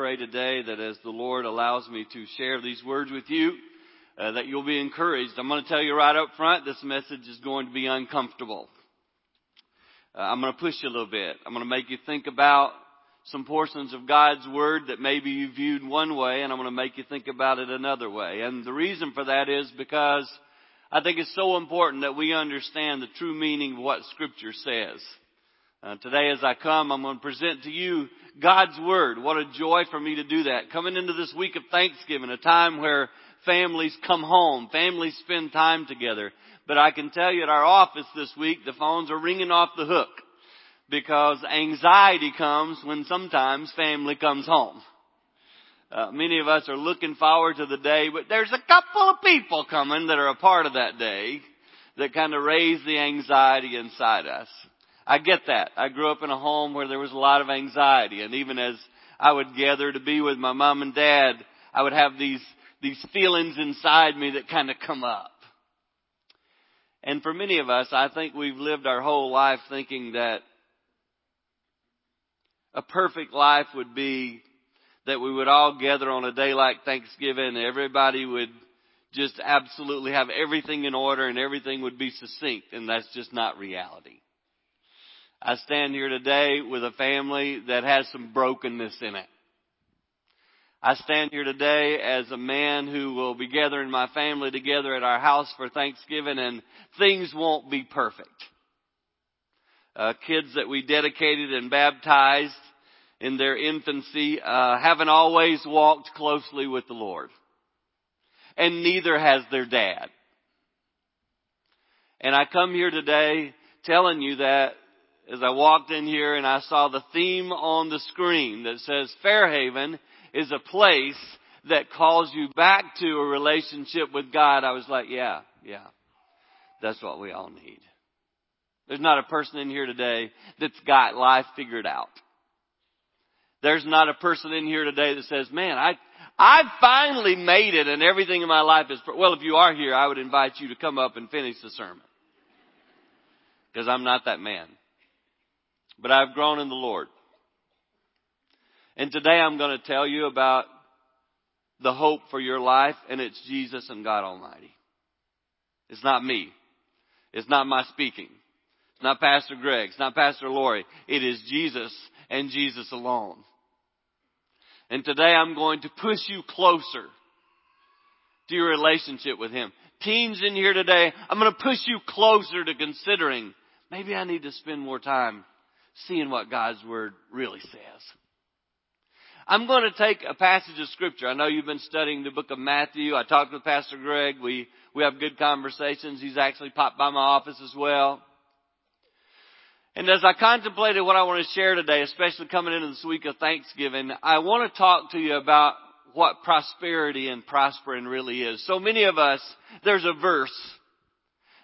pray today that as the Lord allows me to share these words with you, uh, that you'll be encouraged. I'm going to tell you right up front, this message is going to be uncomfortable. Uh, I'm going to push you a little bit. I'm going to make you think about some portions of God's Word that maybe you viewed one way, and I'm going to make you think about it another way. And the reason for that is because I think it's so important that we understand the true meaning of what Scripture says. Uh, today as I come, I'm going to present to you God's Word. What a joy for me to do that. Coming into this week of Thanksgiving, a time where families come home, families spend time together. But I can tell you at our office this week, the phones are ringing off the hook because anxiety comes when sometimes family comes home. Uh, many of us are looking forward to the day, but there's a couple of people coming that are a part of that day that kind of raise the anxiety inside us. I get that. I grew up in a home where there was a lot of anxiety, and even as I would gather to be with my mom and dad, I would have these these feelings inside me that kind of come up. And for many of us, I think we've lived our whole life thinking that a perfect life would be that we would all gather on a day like Thanksgiving everybody would just absolutely have everything in order and everything would be succinct and that's just not reality. I stand here today with a family that has some brokenness in it. I stand here today as a man who will be gathering my family together at our house for Thanksgiving and things won't be perfect uh, kids that we dedicated and baptized in their infancy uh, haven't always walked closely with the Lord, and neither has their dad. And I come here today telling you that as I walked in here and I saw the theme on the screen that says Fairhaven is a place that calls you back to a relationship with God, I was like, yeah, yeah, that's what we all need. There's not a person in here today that's got life figured out. There's not a person in here today that says, man, I, I finally made it and everything in my life is, well, if you are here, I would invite you to come up and finish the sermon. Because I'm not that man. But I've grown in the Lord. And today I'm going to tell you about the hope for your life and it's Jesus and God Almighty. It's not me. It's not my speaking. It's not Pastor Greg. It's not Pastor Lori. It is Jesus and Jesus alone. And today I'm going to push you closer to your relationship with Him. Teens in here today, I'm going to push you closer to considering maybe I need to spend more time seeing what God's Word really says. I'm going to take a passage of scripture. I know you've been studying the book of Matthew. I talked with Pastor Greg. We, we have good conversations. He's actually popped by my office as well. And as I contemplated what I want to share today, especially coming into this week of Thanksgiving, I want to talk to you about what prosperity and prospering really is. So many of us, there's a verse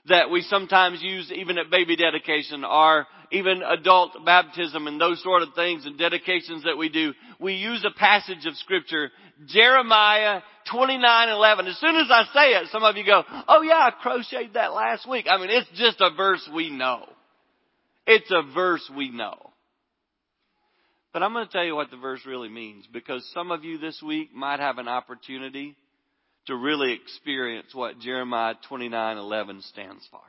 that we sometimes use even at baby dedication or even adult baptism and those sort of things and dedications that we do. We use a passage of scripture, Jeremiah 29:11. As soon as I say it, some of you go, "Oh yeah, I crocheted that last week." I mean, it's just a verse we know. It's a verse we know. But I'm going to tell you what the verse really means because some of you this week might have an opportunity to really experience what Jeremiah 29:11 stands for.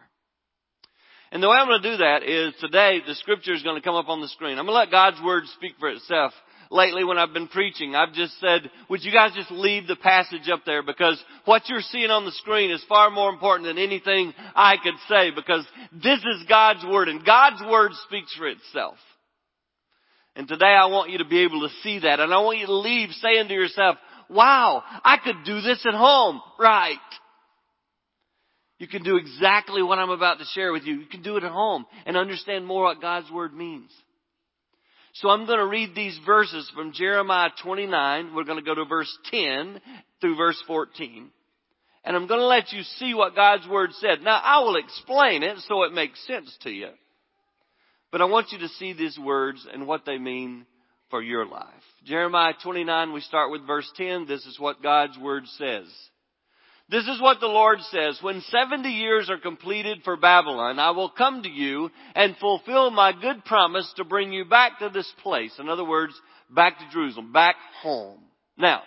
And the way I'm going to do that is today the scripture is going to come up on the screen. I'm going to let God's word speak for itself lately when I've been preaching. I've just said, would you guys just leave the passage up there because what you're seeing on the screen is far more important than anything I could say because this is God's Word and God's Word speaks for itself. And today I want you to be able to see that and I want you to leave saying to yourself, wow, I could do this at home. Right. You can do exactly what I'm about to share with you. You can do it at home and understand more what God's Word means. So I'm going to read these verses from Jeremiah 29. We're going to go to verse 10 through verse 14. And I'm going to let you see what God's Word said. Now I will explain it so it makes sense to you. But I want you to see these words and what they mean for your life. Jeremiah 29, we start with verse 10. This is what God's Word says. This is what the Lord says. When 70 years are completed for Babylon, I will come to you and fulfill my good promise to bring you back to this place. In other words, back to Jerusalem, back home. Now,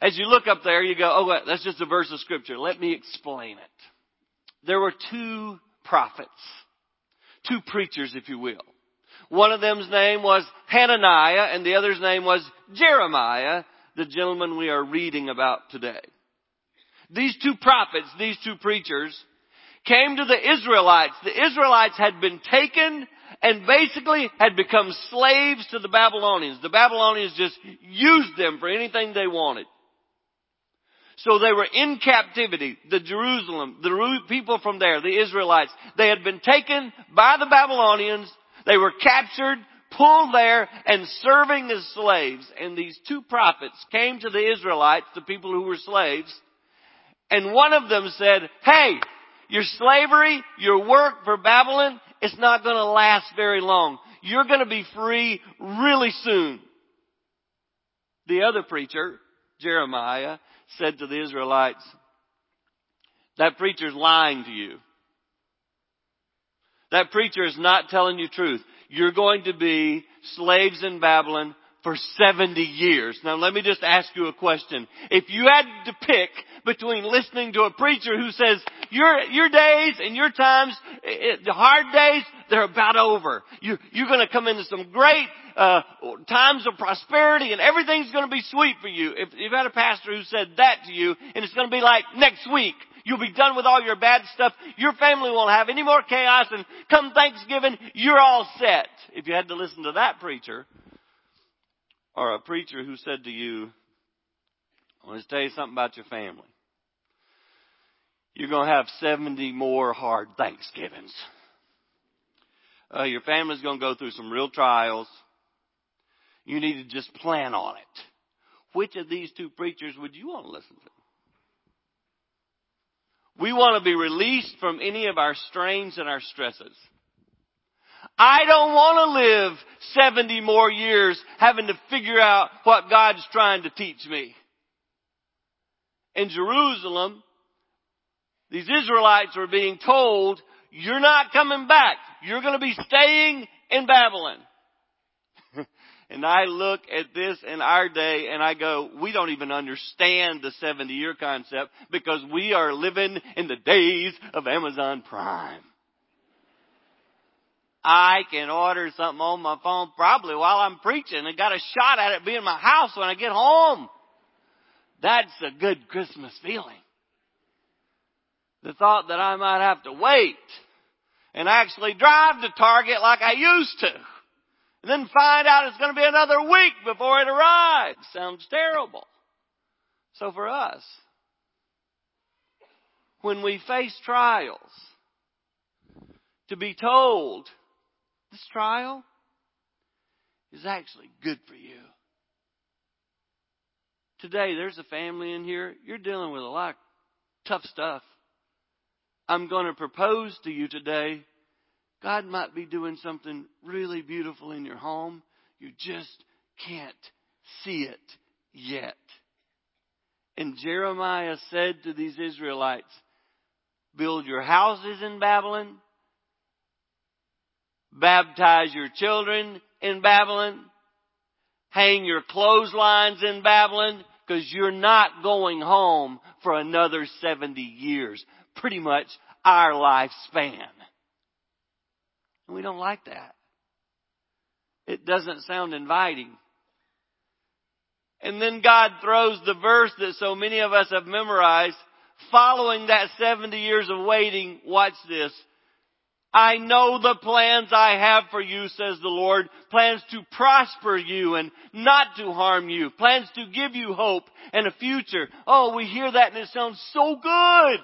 as you look up there, you go, oh, wait, that's just a verse of scripture. Let me explain it. There were two prophets, two preachers, if you will. One of them's name was Hananiah and the other's name was Jeremiah, the gentleman we are reading about today. These two prophets, these two preachers, came to the Israelites. The Israelites had been taken and basically had become slaves to the Babylonians. The Babylonians just used them for anything they wanted. So they were in captivity. The Jerusalem, the people from there, the Israelites, they had been taken by the Babylonians. They were captured, pulled there, and serving as slaves. And these two prophets came to the Israelites, the people who were slaves, and one of them said, hey, your slavery, your work for Babylon, it's not going to last very long. You're going to be free really soon. The other preacher, Jeremiah, said to the Israelites, that preacher's lying to you. That preacher is not telling you truth. You're going to be slaves in Babylon for 70 years. Now let me just ask you a question. If you had to pick between listening to a preacher who says, your, your days and your times, it, the hard days, they're about over. You, you're gonna come into some great, uh, times of prosperity and everything's gonna be sweet for you. If you've had a pastor who said that to you and it's gonna be like next week, You'll be done with all your bad stuff. Your family won't have any more chaos and come Thanksgiving, you're all set. If you had to listen to that preacher, or a preacher who said to you, I want to tell you something about your family. You're going to have 70 more hard Thanksgivings. Uh, your family's going to go through some real trials. You need to just plan on it. Which of these two preachers would you want to listen to? We want to be released from any of our strains and our stresses. I don't want to live 70 more years having to figure out what God's trying to teach me. In Jerusalem, these Israelites were being told, you're not coming back. You're going to be staying in Babylon. And I look at this in our day and I go, we don't even understand the 70 year concept because we are living in the days of Amazon Prime. I can order something on my phone probably while I'm preaching and got a shot at it being in my house when I get home. That's a good Christmas feeling. The thought that I might have to wait and actually drive to Target like I used to. And then find out it's going to be another week before it arrives. Sounds terrible. So for us, when we face trials, to be told this trial is actually good for you. Today, there's a family in here, you're dealing with a lot of tough stuff. I'm going to propose to you today. God might be doing something really beautiful in your home. You just can't see it yet. And Jeremiah said to these Israelites, build your houses in Babylon, baptize your children in Babylon, hang your clotheslines in Babylon, because you're not going home for another 70 years. Pretty much our lifespan. We don't like that. It doesn't sound inviting. And then God throws the verse that so many of us have memorized following that 70 years of waiting. Watch this. I know the plans I have for you, says the Lord. Plans to prosper you and not to harm you. Plans to give you hope and a future. Oh, we hear that and it sounds so good.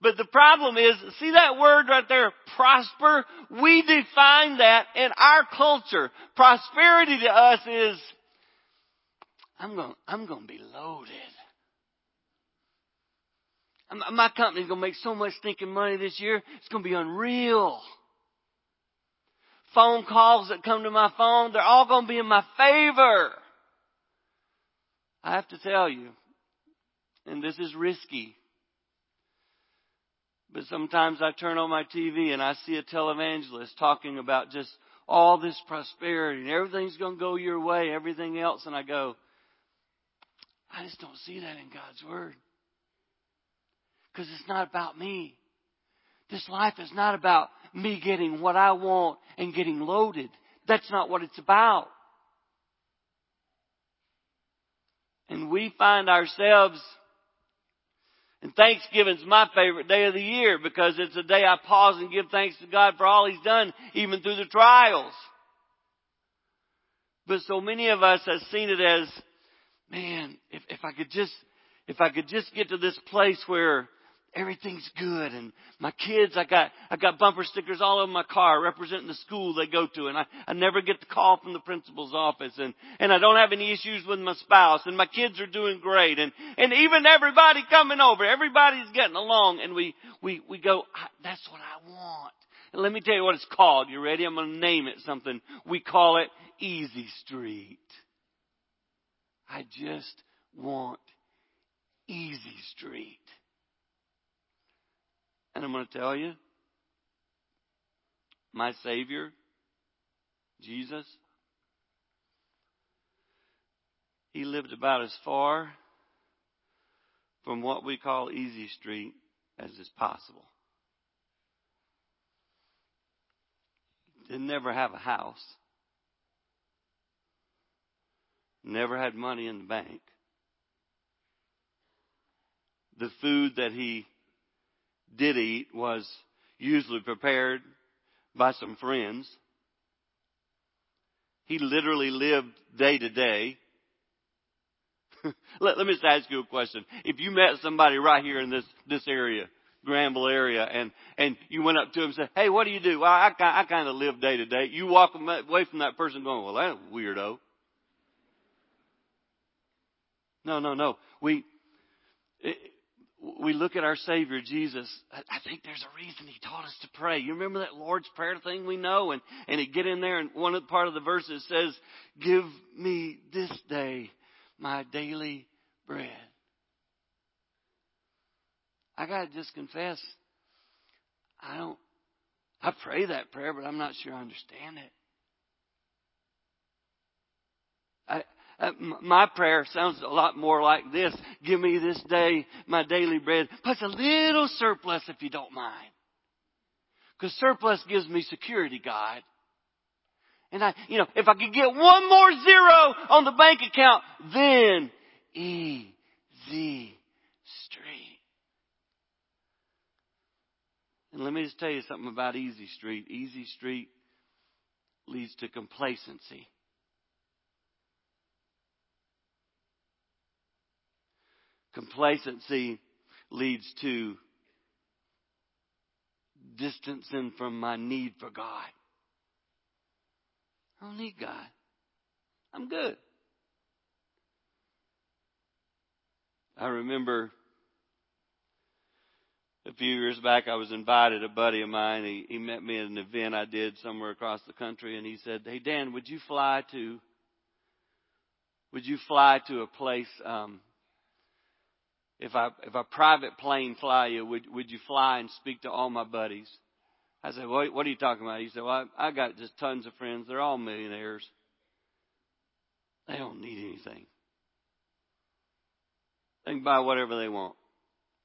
But the problem is, see that word right there, prosper? We define that in our culture. Prosperity to us is, I'm gonna, I'm going to be loaded. My company's going to make so much stinking money this year, it's going to be unreal. Phone calls that come to my phone, they're all going to be in my favor. I have to tell you, and this is risky, but sometimes I turn on my TV and I see a televangelist talking about just all this prosperity and everything's going to go your way, everything else. And I go, I just don't see that in God's Word. Because it's not about me. This life is not about me getting what I want and getting loaded. That's not what it's about. And we find ourselves, and Thanksgiving's my favorite day of the year because it's a day I pause and give thanks to God for all He's done, even through the trials. But so many of us have seen it as, man, if, if I could just, if I could just get to this place where everything's good. And my kids i got i got bumper stickers all over my car representing the school they go to. And i i never get the call from the principal's office. And and i don't have any issues with my spouse. And my kids are doing great. And and even everybody coming over everybody's getting along. And we we we go that's what i want. And let me tell you what it's called. You ready? I'm going to name it something. We call it easy street. I just want easy street and I'm going to tell you, my Savior, Jesus, He lived about as far from what we call easy street as is possible. Didn't never have a house. Never had money in the bank. The food that he did eat was usually prepared by some friends. He literally lived day to day. let, let me just ask you a question. If you met somebody right here in this, this area, Granville area, and, and you went up to him and said, hey, what do you do? Well, I, I kind of live day to day. You walk away from that person going, well, that's weirdo. No, no, no. We, it, we look at our Savior Jesus, I think there's a reason He taught us to pray. You remember that Lord's Prayer thing we know? And, and it get in there and one part of the verses says, give me this day my daily bread. I gotta just confess, I don't, I pray that prayer, but I'm not sure I understand it. I, uh, my prayer sounds a lot more like this. Give me this day my daily bread. Plus a little surplus if you don't mind. Because surplus gives me security, God. And I, you know, if I could get one more zero on the bank account, then easy street. And let me just tell you something about Easy Street. Easy Street leads to complacency. Complacency leads to distancing from my need for God. I don't need God. I'm good. I remember a few years back I was invited, a buddy of mine, he, he met me at an event I did somewhere across the country and he said, Hey Dan, would you fly to would you fly to a place um if I if a private plane fly you, would would you fly and speak to all my buddies? I said, what, what are you talking about? He said, well, I, I got just tons of friends. They're all millionaires. They don't need anything. They can buy whatever they want.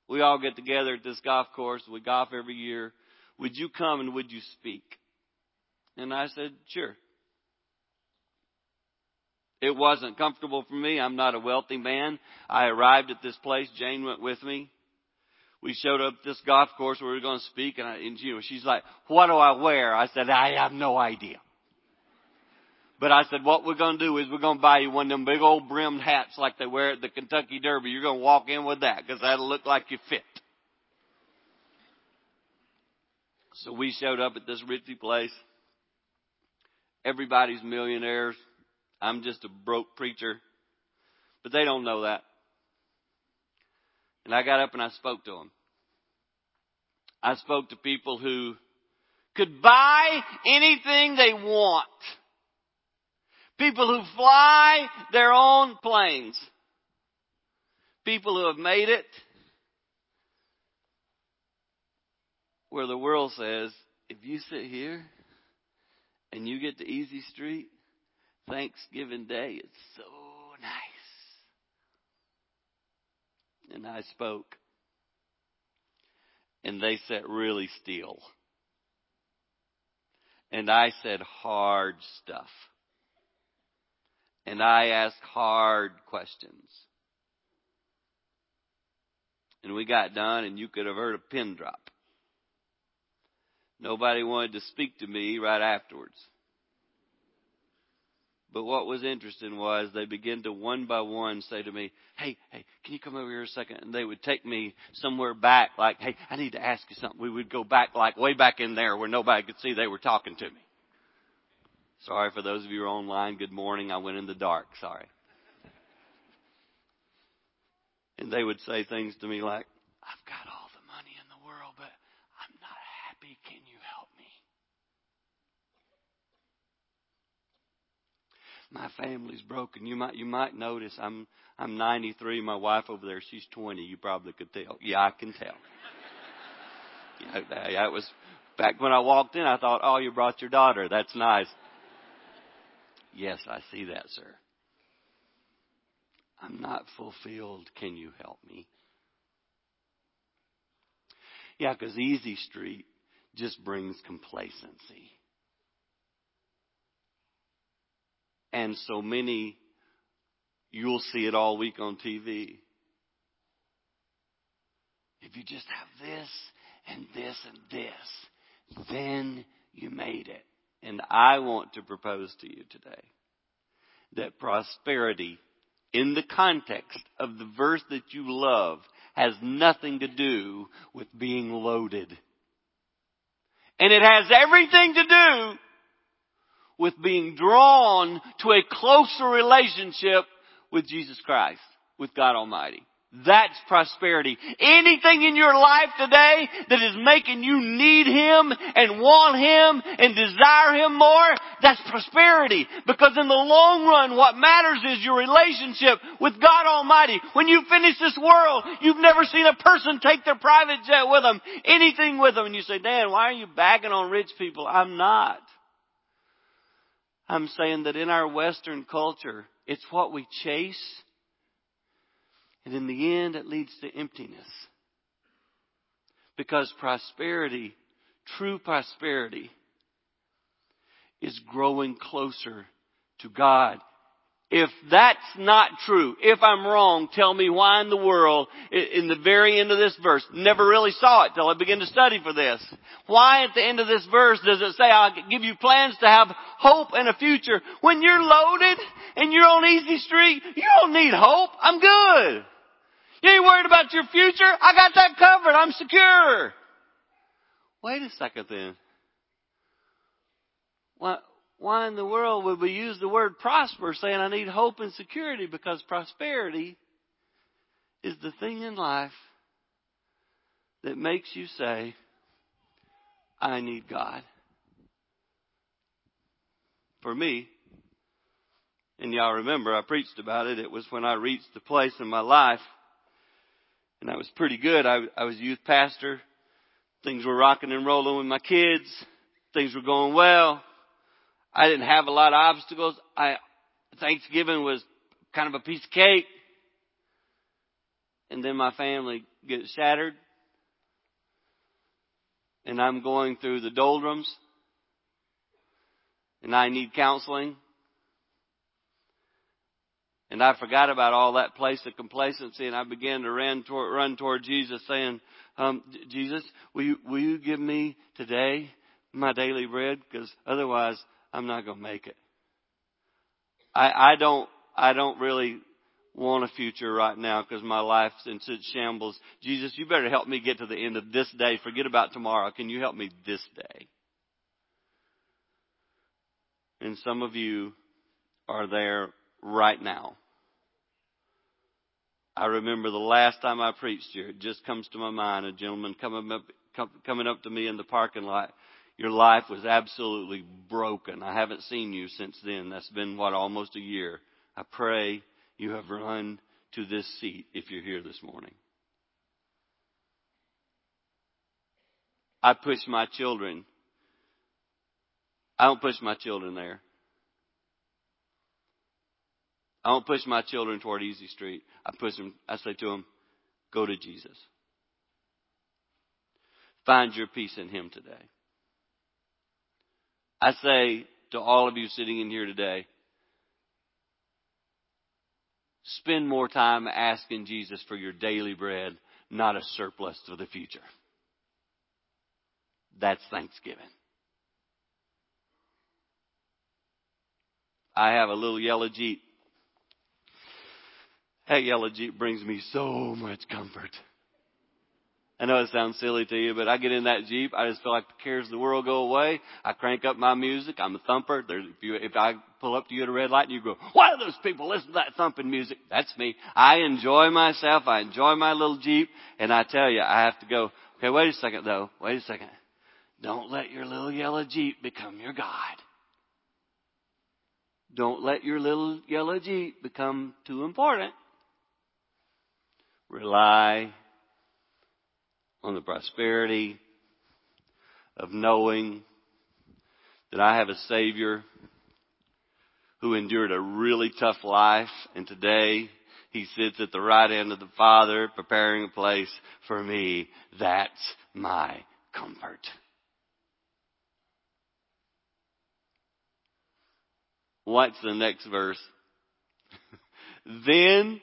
We all get together at this golf course. We golf every year. Would you come and would you speak? And I said, sure. It wasn't comfortable for me. I'm not a wealthy man. I arrived at this place. Jane went with me. We showed up this golf course where we were going to speak, and, I, and you know, she's like, "What do I wear?" I said, "I have no idea." But I said, what we're going to do is we're going to buy you one of them big old brimmed hats like they wear at the Kentucky Derby. You're going to walk in with that because that'll look like you fit. So we showed up at this ritzy place. Everybody's millionaires. I'm just a broke preacher. But they don't know that. And I got up and I spoke to them. I spoke to people who could buy anything they want. People who fly their own planes. People who have made it where the world says, if you sit here and you get the Easy Street, Thanksgiving Day, it's so nice. And I spoke. And they sat really still. And I said hard stuff. And I asked hard questions. And we got done and you could have heard a pin drop. Nobody wanted to speak to me right afterwards. But what was interesting was they began to one by one say to me, Hey, hey, can you come over here a second? And they would take me somewhere back, like, Hey, I need to ask you something. We would go back, like, way back in there where nobody could see they were talking to me. Sorry for those of you who are online. Good morning. I went in the dark. Sorry. And they would say things to me like, I've got all the money in the world, but I'm not happy. Can you help me? My family's broken. You might you might notice I'm I'm 93. My wife over there, she's 20. You probably could tell. Yeah, I can tell. yeah, that was back when I walked in. I thought, oh, you brought your daughter. That's nice. Yes, I see that, sir. I'm not fulfilled. Can you help me? Yeah, because Easy Street just brings complacency. And so many, you'll see it all week on TV. If you just have this and this and this, then you made it. And I want to propose to you today that prosperity in the context of the verse that you love has nothing to do with being loaded. And it has everything to do with being drawn to a closer relationship with Jesus Christ, with God Almighty. That's prosperity. Anything in your life today that is making you need Him and want Him and desire Him more, that's prosperity. Because in the long run, what matters is your relationship with God Almighty. When you finish this world, you've never seen a person take their private jet with them, anything with them, and you say, Dan, why are you bagging on rich people? I'm not. I'm saying that in our Western culture, it's what we chase and in the end, it leads to emptiness. Because prosperity, true prosperity, is growing closer to God. If that's not true, if I'm wrong, tell me why in the world, in the very end of this verse, never really saw it till I began to study for this. Why at the end of this verse does it say, I'll give you plans to have hope and a future? When you're loaded and you're on easy street, you don't need hope. I'm good. You ain't worried about your future? I got that covered. I'm secure. Wait a second then. Why, why in the world would we use the word prosper saying I need hope and security? Because prosperity is the thing in life that makes you say, I need God. For me, and y'all remember I preached about it, it was when I reached the place in my life and I was pretty good. I, I was a youth pastor. Things were rocking and rolling with my kids. Things were going well. I didn't have a lot of obstacles. I, Thanksgiving was kind of a piece of cake. And then my family gets shattered. And I'm going through the doldrums. And I need counseling. And I forgot about all that place of complacency and I began to run toward, run toward Jesus saying, um, Jesus, will you, will you give me today my daily bread? Because otherwise I'm not going to make it. I, I don't, I don't really want a future right now because my life's in such shambles. Jesus, you better help me get to the end of this day. Forget about tomorrow. Can you help me this day? And some of you are there right now. I remember the last time I preached here, it just comes to my mind, a gentleman coming up, coming up to me in the parking lot. Your life was absolutely broken. I haven't seen you since then. That's been, what, almost a year. I pray you have run to this seat if you're here this morning. I push my children I don't push my children there. I don't push my children toward easy street. I push them, I say to them, go to Jesus. Find your peace in Him today. I say to all of you sitting in here today, spend more time asking Jesus for your daily bread, not a surplus for the future. That's Thanksgiving. I have a little yellow Jeep. That yellow Jeep brings me so much comfort. I know it sounds silly to you, but I get in that Jeep, I just feel like the cares of the world go away. I crank up my music. I'm a thumper. There's, if, you, if I pull up to you at a red light and you go, why do those people listen to that thumping music? That's me. I enjoy myself. I enjoy my little Jeep. And I tell you, I have to go, okay, wait a second though. Wait a second. Don't let your little yellow Jeep become your God. Don't let your little yellow Jeep become too important. Rely on the prosperity of knowing that I have a Savior who endured a really tough life and today he sits at the right hand of the Father preparing a place for me. That's my comfort. What's the next verse? then,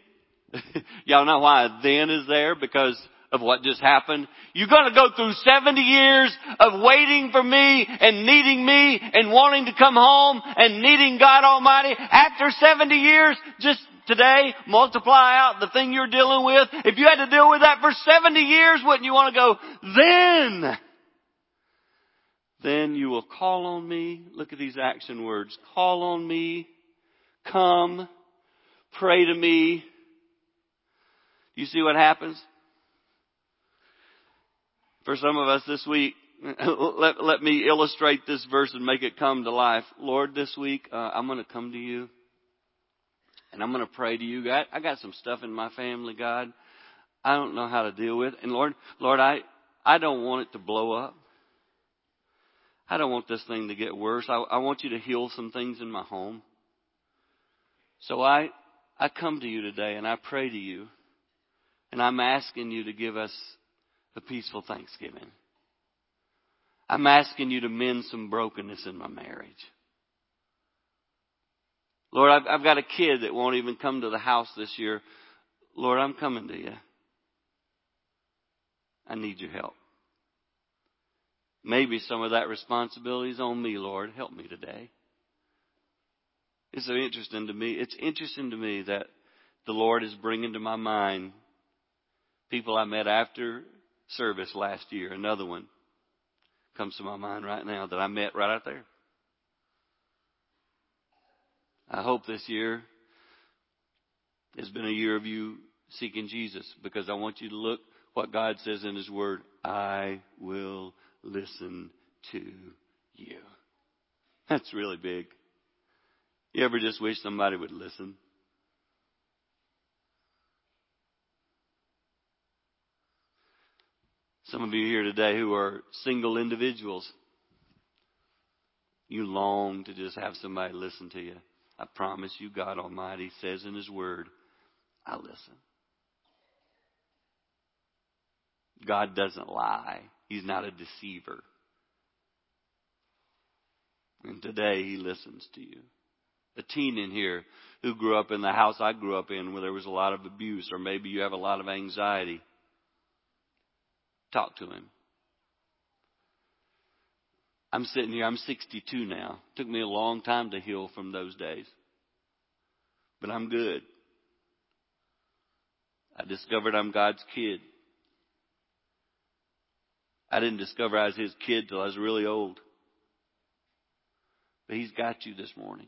y'all know why then is there? Because of what just happened. You're gonna go through 70 years of waiting for me and needing me and wanting to come home and needing God Almighty. After 70 years, just today, multiply out the thing you're dealing with. If you had to deal with that for 70 years, wouldn't you want to go, then? Then you will call on me. Look at these action words. Call on me. Come. Pray to me. You see what happens? For some of us this week, let, let me illustrate this verse and make it come to life. Lord, this week, uh, I'm going to come to you and I'm going to pray to you. God, I got some stuff in my family, God. I don't know how to deal with. And Lord, Lord, I, I don't want it to blow up. I don't want this thing to get worse. I, I want you to heal some things in my home. So I, I come to you today and I pray to you and I'm asking you to give us a peaceful Thanksgiving. I'm asking you to mend some brokenness in my marriage. Lord, I've, I've got a kid that won't even come to the house this year. Lord, I'm coming to you. I need your help. Maybe some of that responsibility is on me, Lord. Help me today. It's so interesting to me. It's interesting to me that the Lord is bringing to my mind people I met after service last year. Another one comes to my mind right now that I met right out there. I hope this year has been a year of you seeking Jesus because I want you to look what God says in His Word. I will listen to you. That's really big. You ever just wish somebody would listen? Some of you here today who are single individuals, you long to just have somebody listen to you. I promise you, God Almighty says in His Word, I listen. God doesn't lie. He's not a deceiver. And today He listens to you. A teen in here who grew up in the house I grew up in where there was a lot of abuse, or maybe you have a lot of anxiety. Talk to him. I'm sitting here, I'm 62 now. Took me a long time to heal from those days. But I'm good. I discovered I'm God's kid. I didn't discover I was his kid till I was really old. But he's got you this morning.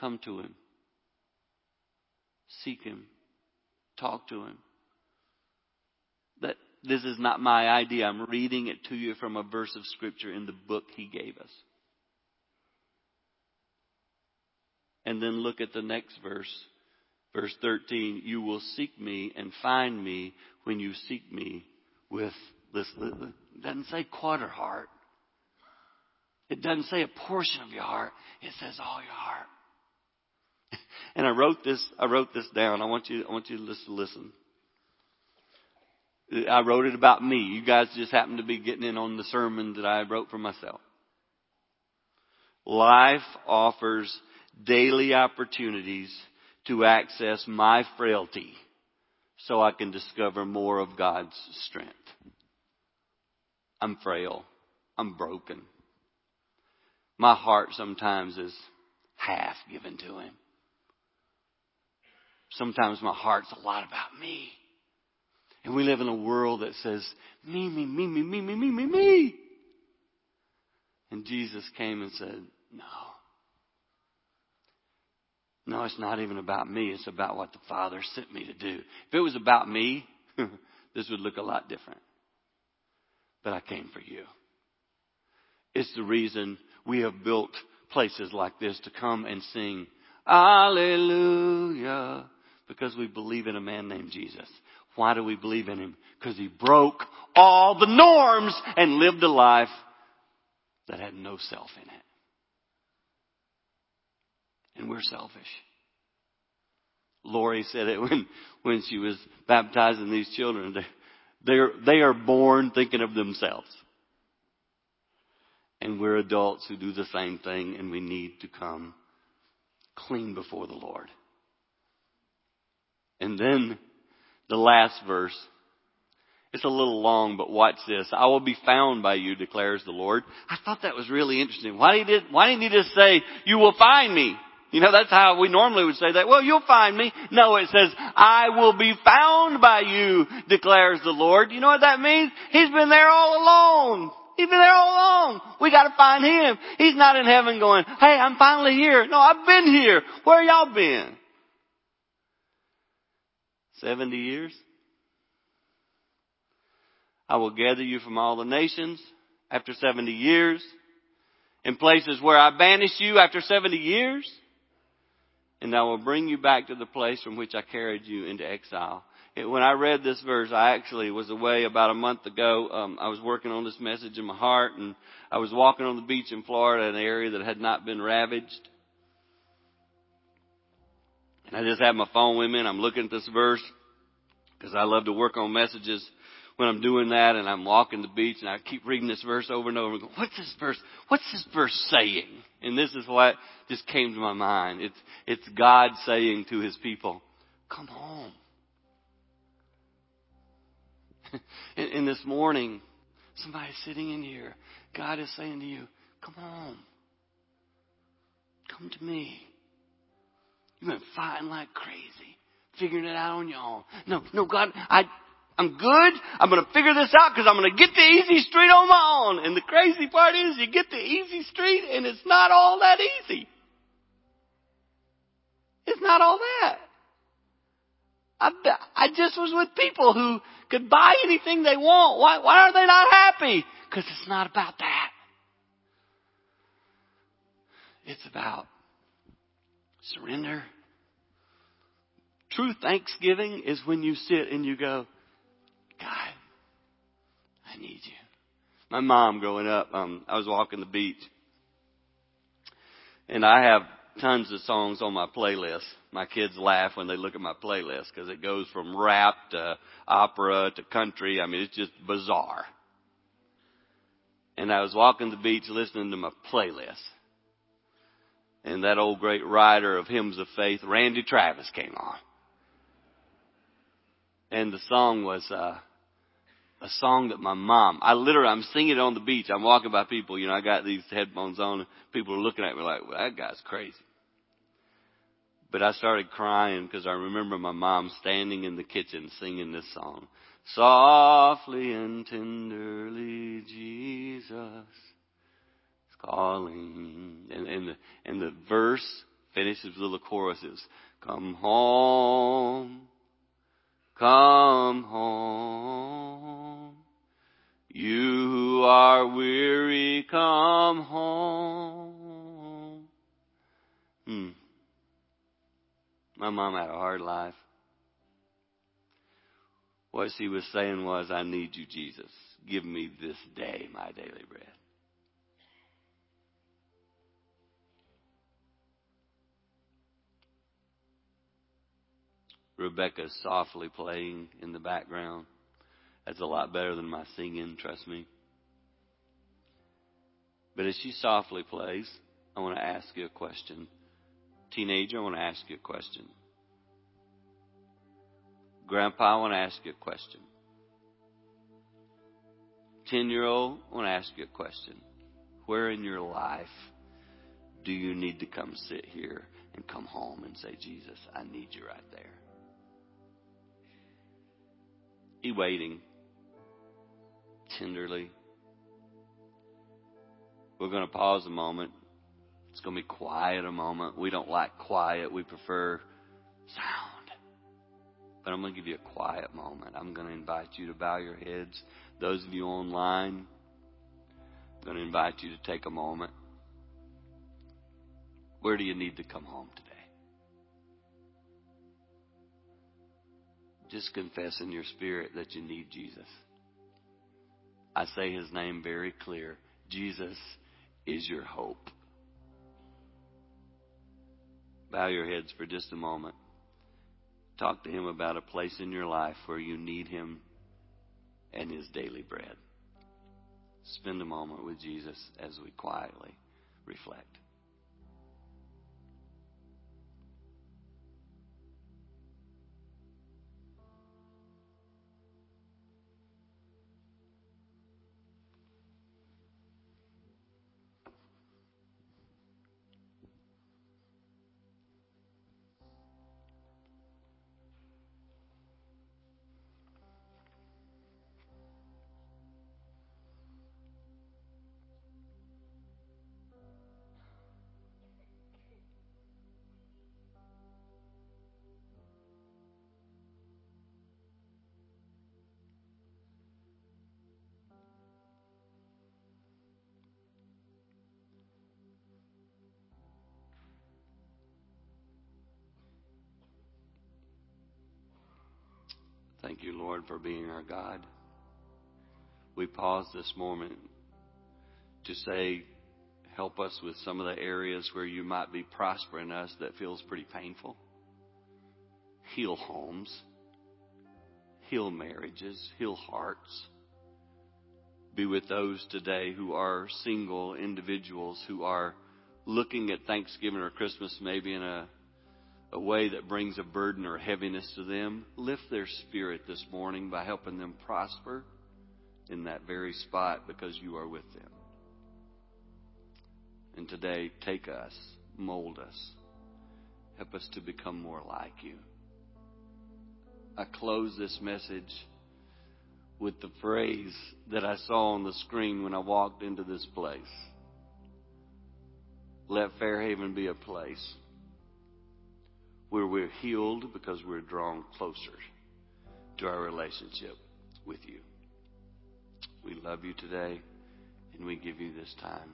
Come to him. Seek him. Talk to him that this is not my idea. I'm reading it to you from a verse of scripture in the book he gave us. And then look at the next verse. Verse 13, you will seek me and find me when you seek me with this, doesn't say quarter heart. It doesn't say a portion of your heart. It says all your heart. And I wrote this, I wrote this down. I want you, I want you to listen. I wrote it about me. You guys just happen to be getting in on the sermon that I wrote for myself. Life offers daily opportunities to access my frailty so I can discover more of God's strength. I'm frail. I'm broken. My heart sometimes is half given to Him. Sometimes my heart's a lot about me. And we live in a world that says, me, me, me, me, me, me, me, me, me. And Jesus came and said, no. No, it's not even about me. It's about what the Father sent me to do. If it was about me, this would look a lot different. But I came for you. It's the reason we have built places like this to come and sing Alleluia because we believe in a man named Jesus. Why do we believe in him? Because he broke all the norms and lived a life that had no self in it. And we're selfish. Lori said it when, when she was baptizing these children. They, they're, they are born thinking of themselves. And we're adults who do the same thing and we need to come clean before the Lord. And then the last verse. It's a little long, but watch this. I will be found by you, declares the Lord. I thought that was really interesting. Why did why didn't he just say, you will find me? You know, that's how we normally would say that. Well, you'll find me. No, it says, I will be found by you, declares the Lord. You know what that means? He's been there all along. He's been there all along. We gotta find Him. He's not in heaven going, hey, I'm finally here. No, I've been here. Where y'all been? 70 years? I will gather you from all the nations after 70 years. In places where I banished you after 70 years. And I will bring you back to the place from which I carried you into exile. It, when I read this verse, I actually was away about a month ago. Um, I was working on this message in my heart, and I was walking on the beach in Florida, an area that had not been ravaged. I just have my phone with me, and I'm looking at this verse because I love to work on messages when I'm doing that, and I'm walking the beach, and I keep reading this verse over and over, and go, "What's this verse? What's this verse saying?" And this is what just came to my mind. It's it's God saying to His people, "Come home." and, and this morning, somebody sitting in here, God is saying to you, come home. Come to me. You've been fighting like crazy, figuring it out on your own. No, no, God, I, I'm good. I'm going to figure this out because I'm going to get the easy street on my own. And the crazy part is you get the easy street and it's not all that easy. It's not all that. I, I just was with people who could buy anything they want. Why, why are they not happy? Because it's not about that. It's about surrender. True thanksgiving is when you sit and you go, God, I need you. My mom growing up, um, I was walking the beach and I have tons of songs on my playlist. My kids laugh when they look at my playlist because it goes from rap to opera to country. I mean, it's just bizarre. And I was walking the beach listening to my playlist. And that old great writer of hymns of faith, Randy Travis, came on. And the song was, uh, a song that my mom, I literally, I'm singing it on the beach. I'm walking by people, you know, I got these headphones on and people are looking at me like, well, that guy's crazy. But I started crying because I remember my mom standing in the kitchen singing this song. Softly and tenderly, Jesus calling. And, and, the, and the verse finishes with little choruses. Come home Come home. You who are weary, come home. Hmm. My mom had a hard life. What she was saying was, I need you, Jesus. Give me this day my daily bread. Rebecca's softly playing in the background. That's a lot better than my singing, trust me. But as she softly plays, I want to ask you a question. Teenager, I want to ask you a question. Grandpa, I want to ask you a question. Ten year old, I want to ask you a question. Where in your life do you need to come sit here and come home and say, Jesus, I need you right there? He waiting tenderly. We're going to pause a moment. It's going to be quiet a moment. We don't like quiet. We prefer sound. But I'm going to give you a quiet moment. I'm going to invite you to bow your heads. Those of you online, I'm going to invite you to take a moment. Where do you need to come home today? Just confess in your spirit that you need Jesus. I say his name very clear. Jesus is your hope. Bow your heads for just a moment. Talk to him about a place in your life where you need him and his daily bread. Spend a moment with Jesus as we quietly reflect. Thank you, Lord, for being our God. We pause this moment to say, help us with some of the areas where you might be prospering us that feels pretty painful. Heal homes, heal marriages, heal hearts. Be with those today who are single individuals who are looking at Thanksgiving or Christmas maybe in a a way that brings a burden or heaviness to them, lift their spirit this morning by helping them prosper in that very spot because you are with them. And today, take us, mold us, help us to become more like you. I close this message with the phrase that I saw on the screen when I walked into this place. Let Fairhaven be a place where we're healed because we're drawn closer to our relationship with you. We love you today, and we give you this time